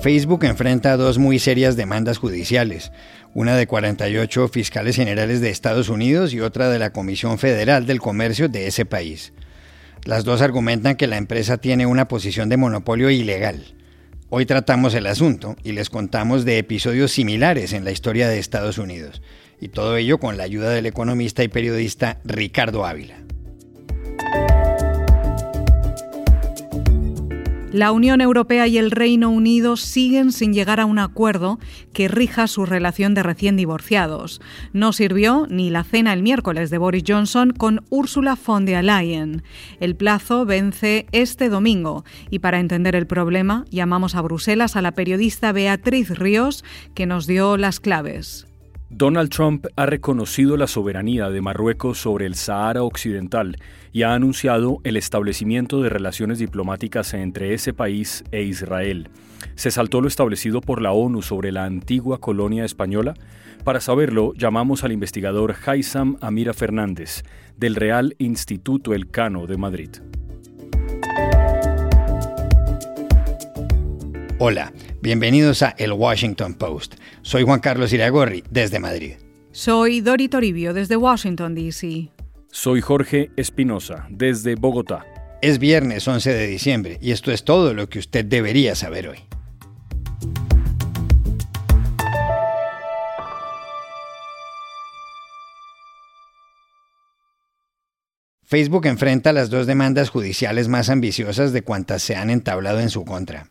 Facebook enfrenta dos muy serias demandas judiciales, una de 48 fiscales generales de Estados Unidos y otra de la Comisión Federal del Comercio de ese país. Las dos argumentan que la empresa tiene una posición de monopolio ilegal. Hoy tratamos el asunto y les contamos de episodios similares en la historia de Estados Unidos, y todo ello con la ayuda del economista y periodista Ricardo Ávila. La Unión Europea y el Reino Unido siguen sin llegar a un acuerdo que rija su relación de recién divorciados. No sirvió ni la cena el miércoles de Boris Johnson con Ursula von der Leyen. El plazo vence este domingo y para entender el problema llamamos a Bruselas a la periodista Beatriz Ríos que nos dio las claves. Donald Trump ha reconocido la soberanía de Marruecos sobre el Sahara Occidental y ha anunciado el establecimiento de relaciones diplomáticas entre ese país e Israel. ¿Se saltó lo establecido por la ONU sobre la antigua colonia española? Para saberlo, llamamos al investigador Haysam Amira Fernández, del Real Instituto Elcano de Madrid. Hola, bienvenidos a El Washington Post. Soy Juan Carlos Iragorri, desde Madrid. Soy Dori Toribio, desde Washington, D.C. Soy Jorge Espinosa, desde Bogotá. Es viernes 11 de diciembre y esto es todo lo que usted debería saber hoy. Facebook enfrenta las dos demandas judiciales más ambiciosas de cuantas se han entablado en su contra.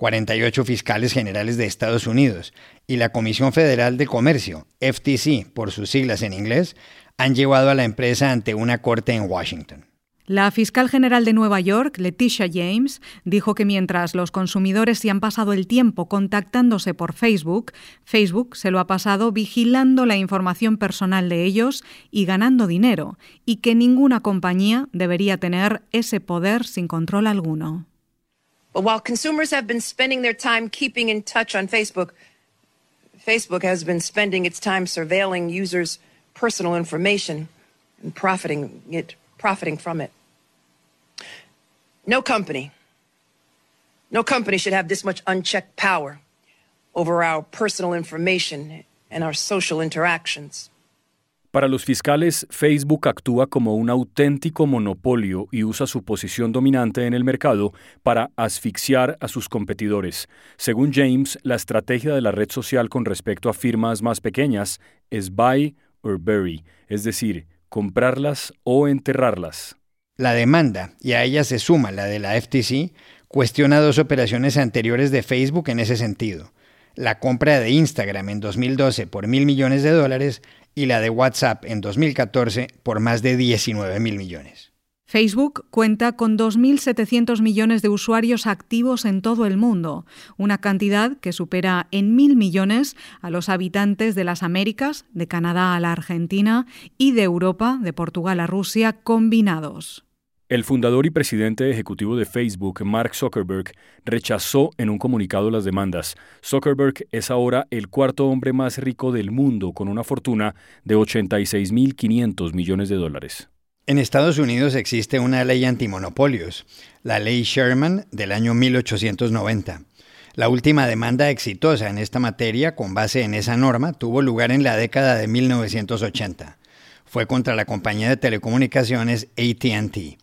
48 fiscales generales de Estados Unidos y la Comisión Federal de Comercio, FTC por sus siglas en inglés, han llevado a la empresa ante una corte en Washington. La fiscal general de Nueva York, Leticia James, dijo que mientras los consumidores se han pasado el tiempo contactándose por Facebook, Facebook se lo ha pasado vigilando la información personal de ellos y ganando dinero, y que ninguna compañía debería tener ese poder sin control alguno. But while consumers have been spending their time keeping in touch on Facebook, Facebook has been spending its time surveilling users' personal information and profiting it profiting from it. No company, no company should have this much unchecked power over our personal information and our social interactions. Para los fiscales, Facebook actúa como un auténtico monopolio y usa su posición dominante en el mercado para asfixiar a sus competidores. Según James, la estrategia de la red social con respecto a firmas más pequeñas es buy or bury, es decir, comprarlas o enterrarlas. La demanda, y a ella se suma la de la FTC, cuestiona dos operaciones anteriores de Facebook en ese sentido. La compra de Instagram en 2012 por mil millones de dólares y la de WhatsApp en 2014 por más de 19 mil millones. Facebook cuenta con 2.700 millones de usuarios activos en todo el mundo, una cantidad que supera en mil millones a los habitantes de las Américas, de Canadá a la Argentina y de Europa, de Portugal a Rusia, combinados. El fundador y presidente ejecutivo de Facebook, Mark Zuckerberg, rechazó en un comunicado las demandas. Zuckerberg es ahora el cuarto hombre más rico del mundo, con una fortuna de 86.500 millones de dólares. En Estados Unidos existe una ley antimonopolios, la ley Sherman del año 1890. La última demanda exitosa en esta materia, con base en esa norma, tuvo lugar en la década de 1980. Fue contra la compañía de telecomunicaciones ATT.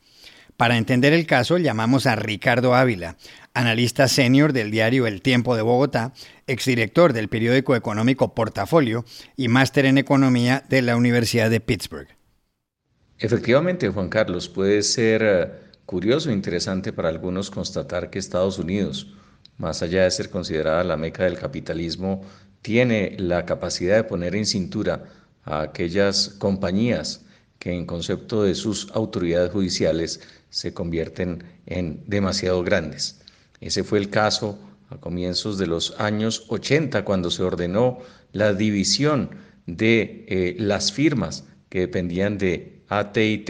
Para entender el caso, llamamos a Ricardo Ávila, analista senior del diario El Tiempo de Bogotá, exdirector del periódico económico Portafolio y máster en economía de la Universidad de Pittsburgh. Efectivamente, Juan Carlos, puede ser eh, curioso e interesante para algunos constatar que Estados Unidos, más allá de ser considerada la meca del capitalismo, tiene la capacidad de poner en cintura a aquellas compañías que en concepto de sus autoridades judiciales se convierten en demasiado grandes. Ese fue el caso a comienzos de los años 80 cuando se ordenó la división de eh, las firmas que dependían de ATT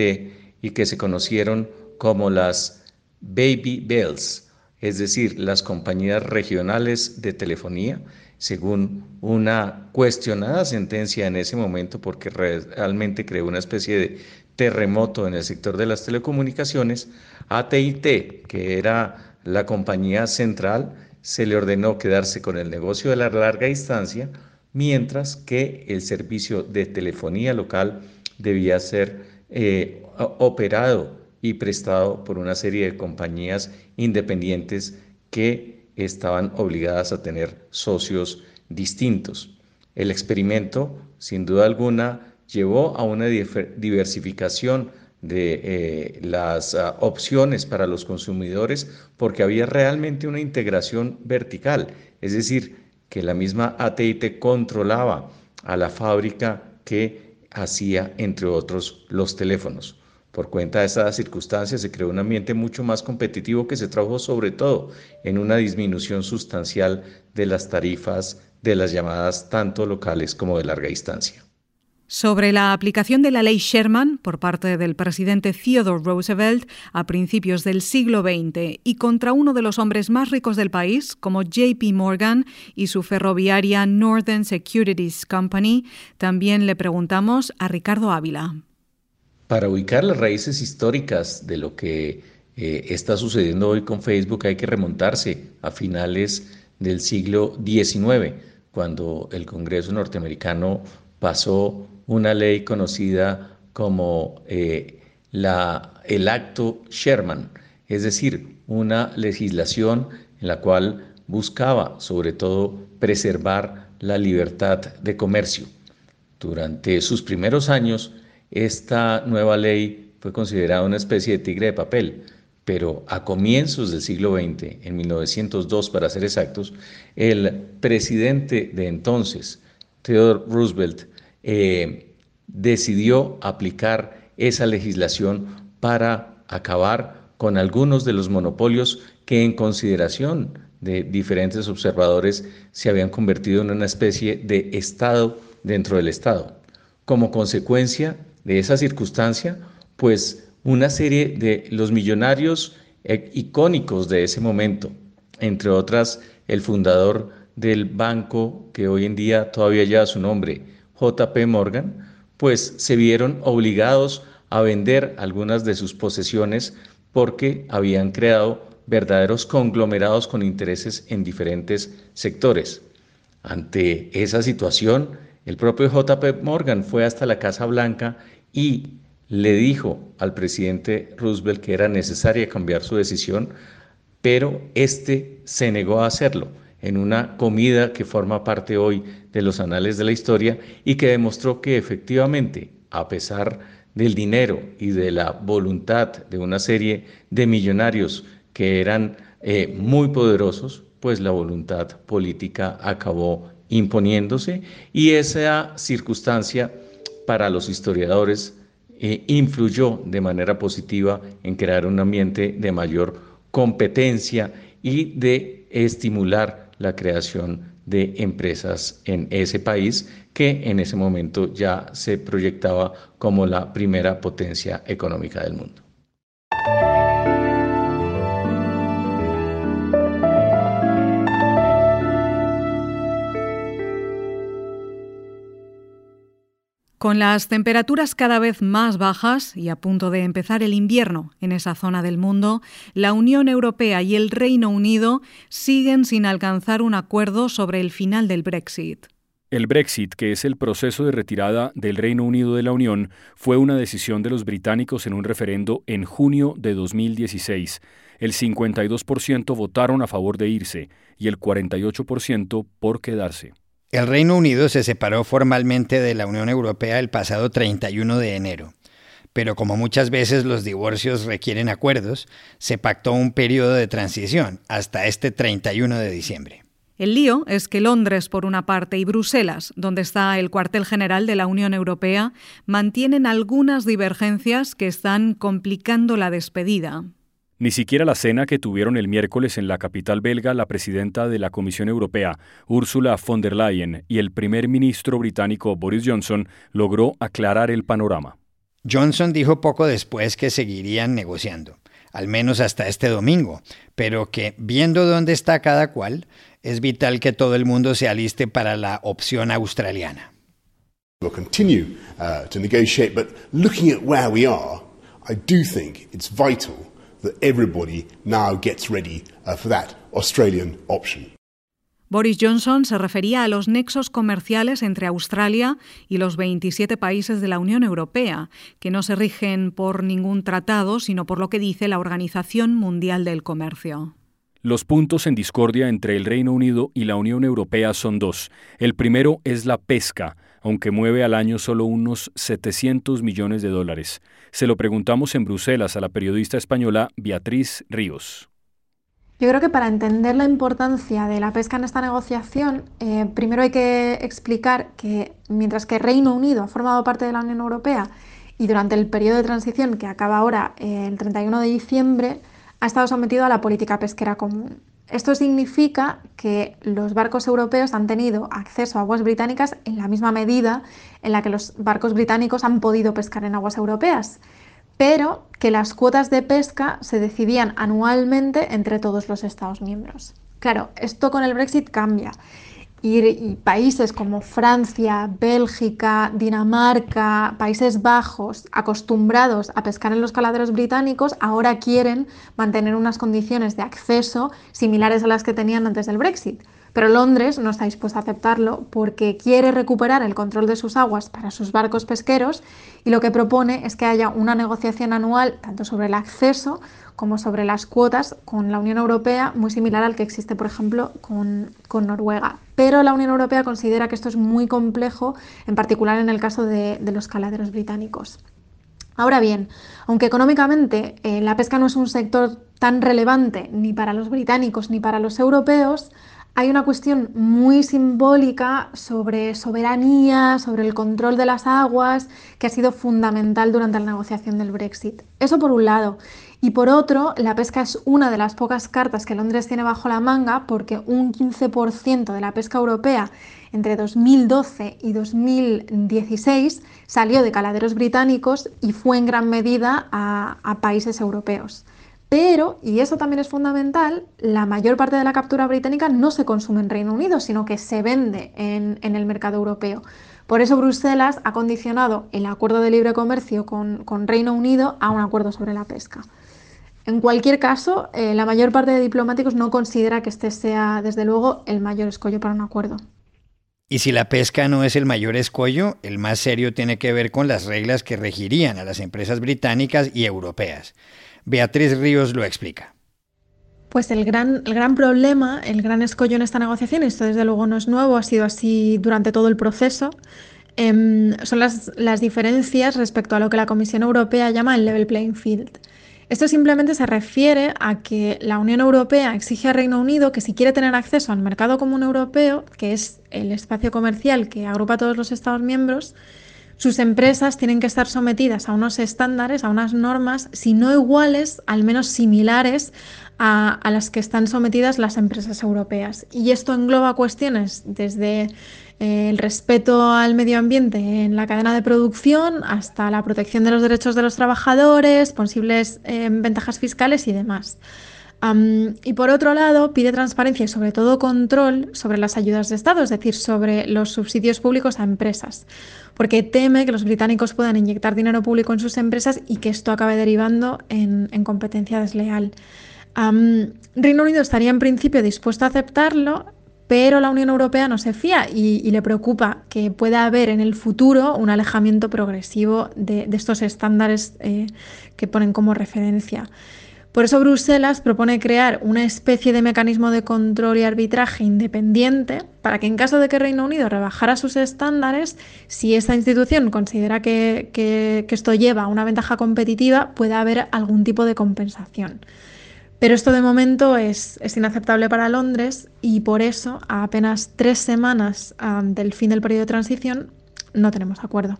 y que se conocieron como las Baby Bells, es decir, las compañías regionales de telefonía, según una cuestionada sentencia en ese momento porque realmente creó una especie de terremoto en el sector de las telecomunicaciones, ATT, que era la compañía central, se le ordenó quedarse con el negocio de la larga distancia, mientras que el servicio de telefonía local debía ser eh, operado y prestado por una serie de compañías independientes que estaban obligadas a tener socios distintos. El experimento, sin duda alguna, llevó a una diversificación de eh, las ah, opciones para los consumidores porque había realmente una integración vertical, es decir, que la misma ATT controlaba a la fábrica que hacía, entre otros, los teléfonos. Por cuenta de esa circunstancia se creó un ambiente mucho más competitivo que se tradujo sobre todo en una disminución sustancial de las tarifas de las llamadas tanto locales como de larga distancia. Sobre la aplicación de la ley Sherman por parte del presidente Theodore Roosevelt a principios del siglo XX y contra uno de los hombres más ricos del país, como JP Morgan y su ferroviaria Northern Securities Company, también le preguntamos a Ricardo Ávila. Para ubicar las raíces históricas de lo que eh, está sucediendo hoy con Facebook hay que remontarse a finales del siglo XIX, cuando el Congreso norteamericano pasó una ley conocida como eh, la, el Acto Sherman, es decir, una legislación en la cual buscaba sobre todo preservar la libertad de comercio. Durante sus primeros años, esta nueva ley fue considerada una especie de tigre de papel, pero a comienzos del siglo XX, en 1902 para ser exactos, el presidente de entonces, Theodore Roosevelt, eh, decidió aplicar esa legislación para acabar con algunos de los monopolios que en consideración de diferentes observadores se habían convertido en una especie de Estado dentro del Estado. Como consecuencia, de esa circunstancia, pues una serie de los millonarios eh, icónicos de ese momento, entre otras el fundador del banco que hoy en día todavía lleva su nombre, JP Morgan, pues se vieron obligados a vender algunas de sus posesiones porque habían creado verdaderos conglomerados con intereses en diferentes sectores. Ante esa situación, el propio JP Morgan fue hasta la Casa Blanca y le dijo al presidente Roosevelt que era necesaria cambiar su decisión, pero este se negó a hacerlo en una comida que forma parte hoy de los anales de la historia y que demostró que efectivamente, a pesar del dinero y de la voluntad de una serie de millonarios que eran eh, muy poderosos, pues la voluntad política acabó imponiéndose y esa circunstancia para los historiadores eh, influyó de manera positiva en crear un ambiente de mayor competencia y de estimular la creación de empresas en ese país que en ese momento ya se proyectaba como la primera potencia económica del mundo. Con las temperaturas cada vez más bajas y a punto de empezar el invierno en esa zona del mundo, la Unión Europea y el Reino Unido siguen sin alcanzar un acuerdo sobre el final del Brexit. El Brexit, que es el proceso de retirada del Reino Unido de la Unión, fue una decisión de los británicos en un referendo en junio de 2016. El 52% votaron a favor de irse y el 48% por quedarse. El Reino Unido se separó formalmente de la Unión Europea el pasado 31 de enero, pero como muchas veces los divorcios requieren acuerdos, se pactó un periodo de transición hasta este 31 de diciembre. El lío es que Londres, por una parte, y Bruselas, donde está el cuartel general de la Unión Europea, mantienen algunas divergencias que están complicando la despedida. Ni siquiera la cena que tuvieron el miércoles en la capital belga la presidenta de la Comisión Europea, Ursula von der Leyen, y el primer ministro británico Boris Johnson logró aclarar el panorama. Johnson dijo poco después que seguirían negociando, al menos hasta este domingo, pero que, viendo dónde está cada cual, es vital que todo el mundo se aliste para la opción australiana. We'll continue uh, to negotiate, but looking at where we are, I do think it's vital that everybody now gets ready uh, for that Australian option. Boris Johnson se refería a los nexos comerciales entre Australia y los 27 países de la Unión Europea, que no se rigen por ningún tratado, sino por lo que dice la Organización Mundial del Comercio. Los puntos en discordia entre el Reino Unido y la Unión Europea son dos. El primero es la pesca, aunque mueve al año solo unos 700 millones de dólares. Se lo preguntamos en Bruselas a la periodista española Beatriz Ríos. Yo creo que para entender la importancia de la pesca en esta negociación, eh, primero hay que explicar que mientras que Reino Unido ha formado parte de la Unión Europea y durante el periodo de transición que acaba ahora eh, el 31 de diciembre, ha estado sometido a la política pesquera común. Esto significa que los barcos europeos han tenido acceso a aguas británicas en la misma medida en la que los barcos británicos han podido pescar en aguas europeas pero que las cuotas de pesca se decidían anualmente entre todos los Estados miembros. Claro, esto con el Brexit cambia. Y, países como Francia, Bélgica, Dinamarca, Países Bajos, acostumbrados a pescar en los caladeros británicos, ahora quieren mantener unas condiciones de acceso similares a las que tenían antes del Brexit. Pero Londres no está dispuesto a aceptarlo porque quiere recuperar el control de sus aguas para sus barcos pesqueros y lo que propone es que haya una negociación anual tanto sobre el acceso como sobre las cuotas con la Unión Europea, muy similar al que existe, por ejemplo, con, Noruega. Pero la Unión Europea considera que esto es muy complejo, en particular en el caso de, los caladeros británicos. Ahora bien, aunque económicamente eh, la pesca no es un sector tan relevante ni para los británicos ni para los europeos, hay una cuestión muy simbólica sobre soberanía, sobre el control de las aguas, que ha sido fundamental durante la negociación del Brexit. Eso por un lado. Y por otro, la pesca es una de las pocas cartas que Londres tiene bajo la manga porque un 15% de la pesca europea entre 2012 y 2016 salió de caladeros británicos y fue en gran medida a, países europeos. Pero, y eso también es fundamental, la mayor parte de la captura británica no se consume en Reino Unido, sino que se vende en, el mercado europeo. Por eso Bruselas ha condicionado el acuerdo de libre comercio con, Reino Unido a un acuerdo sobre la pesca. En cualquier caso, eh, la mayor parte de diplomáticos no considera que este sea, desde luego, el mayor escollo para un acuerdo. Y si la pesca no es el mayor escollo, el más serio tiene que ver con las reglas que regirían a las empresas británicas y europeas. Beatriz Ríos lo explica. Pues el gran, el gran problema, el gran escollo en esta negociación, y esto desde luego no es nuevo, ha sido así durante todo el proceso, em, son las, las diferencias respecto a lo que la Comisión Europea llama el level playing field. Esto simplemente se refiere a que la Unión Europea exige al Reino Unido que si quiere tener acceso al mercado común europeo, que es el espacio comercial que agrupa a todos los Estados miembros, sus empresas tienen que estar sometidas a unos estándares, a unas normas, si no iguales, al menos similares a, las que están sometidas las empresas europeas. Y esto engloba cuestiones desde eh, el respeto al medio ambiente en la cadena de producción hasta la protección de los derechos de los trabajadores, posibles eh, ventajas fiscales y demás y por otro lado, pide transparencia y sobre todo control sobre las ayudas de Estado, es decir, sobre los subsidios públicos a empresas, porque teme que los británicos puedan inyectar dinero público en sus empresas y que esto acabe derivando en, competencia desleal. Reino Unido estaría en principio dispuesto a aceptarlo, pero la Unión Europea no se fía y, le preocupa que pueda haber en el futuro un alejamiento progresivo de, estos estándares eh, que ponen como referencia. Por eso Bruselas propone crear una especie de mecanismo de control y arbitraje independiente para que en caso de que Reino Unido rebajara sus estándares, si esta institución considera que, esto lleva a una ventaja competitiva, pueda haber algún tipo de compensación. Pero esto de momento es, inaceptable para Londres y por eso, a apenas tres semanas ah, del fin del periodo de transición, no tenemos acuerdo.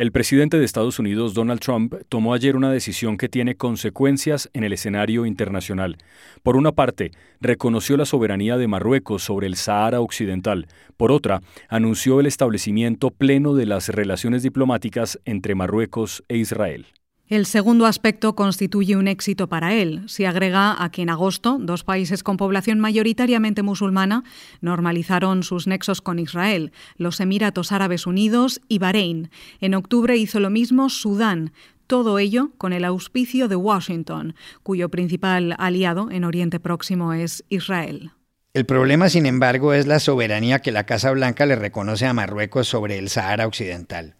El presidente de Estados Unidos, Donald Trump, tomó ayer una decisión que tiene consecuencias en el escenario internacional. Por una parte, reconoció la soberanía de Marruecos sobre el Sahara Occidental. Por otra, anunció el establecimiento pleno de las relaciones diplomáticas entre Marruecos e Israel. El segundo aspecto constituye un éxito para él. Se agrega a que en agosto dos países con población mayoritariamente musulmana normalizaron sus nexos con Israel, los Emiratos Árabes Unidos y Bahrein. En octubre hizo lo mismo Sudán. Todo ello con el auspicio de Washington, cuyo principal aliado en Oriente Próximo es Israel. El problema, sin embargo, es la soberanía que la Casa Blanca le reconoce a Marruecos sobre el Sahara Occidental.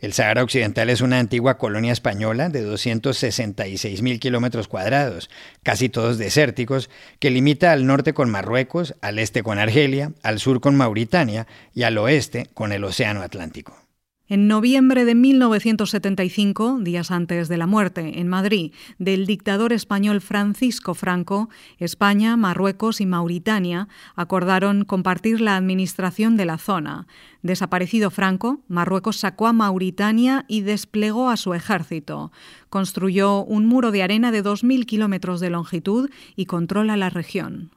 El Sahara Occidental es una antigua colonia española de 266 mil kilómetros cuadrados, casi todos desérticos, que limita al norte con Marruecos, al este con Argelia, al sur con Mauritania y al oeste con el Océano Atlántico. En noviembre de 1975, días antes de la muerte, en Madrid, del dictador español Francisco Franco, España, Marruecos y Mauritania acordaron compartir la administración de la zona. Desaparecido Franco, Marruecos sacó a Mauritania y desplegó a su ejército. Construyó un muro de arena de 2.000 kilómetros de longitud y controla la región.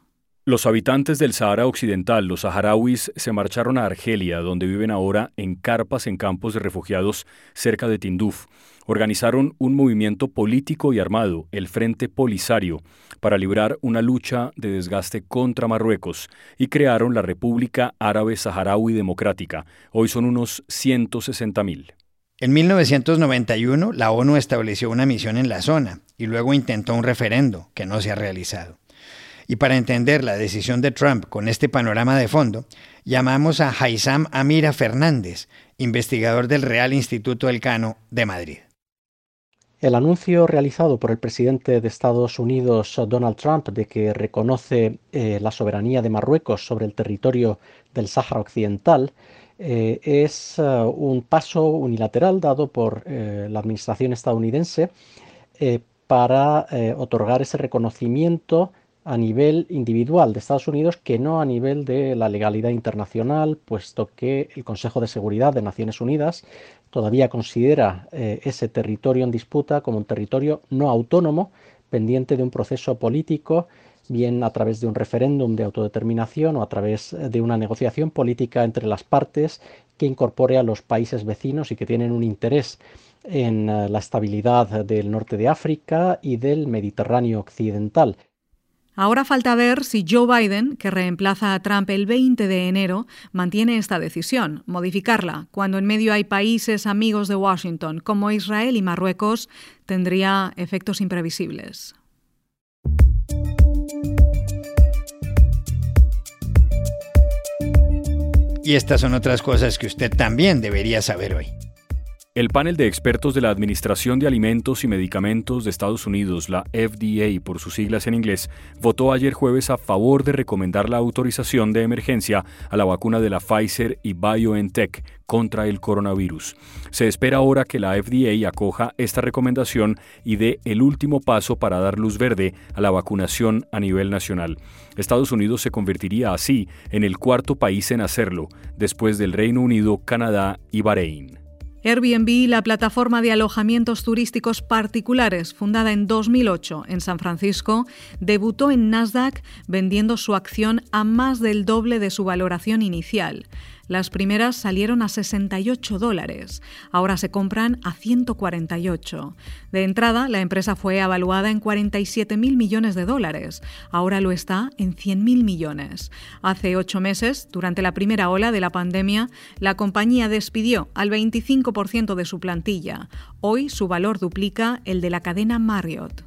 Los habitantes del Sahara Occidental, los saharauis, se marcharon a Argelia, donde viven ahora en carpas en campos de refugiados cerca de Tinduf. Organizaron un movimiento político y armado, el Frente Polisario, para librar una lucha de desgaste contra Marruecos y crearon la República Árabe Saharaui Democrática. Hoy son unos 160.000. En 1991, la ONU estableció una misión en la zona y luego intentó un referendo que no se ha realizado. Y para entender la decisión de Trump con este panorama de fondo, llamamos a Haizam Amira Fernández, investigador del Real Instituto Elcano de Madrid. El anuncio realizado por el presidente de Estados Unidos, Donald Trump, de que reconoce eh, la soberanía de Marruecos sobre el territorio del Sáhara Occidental, eh, es eh, un paso unilateral dado por la administración estadounidense para otorgar ese reconocimiento a nivel individual de Estados Unidos que no a nivel de la legalidad internacional, puesto que el Consejo de Seguridad de Naciones Unidas todavía considera eh, ese territorio en disputa como un territorio no autónomo, pendiente de un proceso político, bien a través de un referéndum de autodeterminación o a través de una negociación política entre las partes que incorpore a los países vecinos y que tienen un interés en eh, la estabilidad del norte de África y del Mediterráneo occidental. Ahora falta ver si Joe Biden, que reemplaza a Trump el 20 de enero, mantiene esta decisión, modificarla, cuando en medio hay países amigos de Washington como Israel y Marruecos, tendría efectos imprevisibles. Y estas son otras cosas que usted también debería saber hoy. El panel de expertos de la Administración de Alimentos y Medicamentos de Estados Unidos, la FDA por sus siglas en inglés, votó ayer jueves a favor de recomendar la autorización de emergencia a la vacuna de la Pfizer y BioNTech contra el coronavirus. Se espera ahora que la FDA acoja esta recomendación y dé el último paso para dar luz verde a la vacunación a nivel nacional. Estados Unidos se convertiría así en el cuarto país en hacerlo, después del Reino Unido, Canadá y Bahrein. Airbnb, la plataforma de alojamientos turísticos particulares fundada en 2008 en San Francisco, debutó en Nasdaq vendiendo su acción a más del doble de su valoración inicial. Las primeras salieron a 68 dólares, ahora se compran a 148. De entrada, la empresa fue evaluada en 47 mil millones de dólares, ahora lo está en 100 mil millones. Hace ocho meses, durante la primera ola de la pandemia, la compañía despidió al 25% de su plantilla. Hoy su valor duplica el de la cadena Marriott.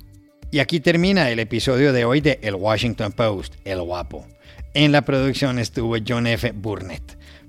Y aquí termina el episodio de hoy de El Washington Post, El Guapo. En la producción estuvo John F. Burnett.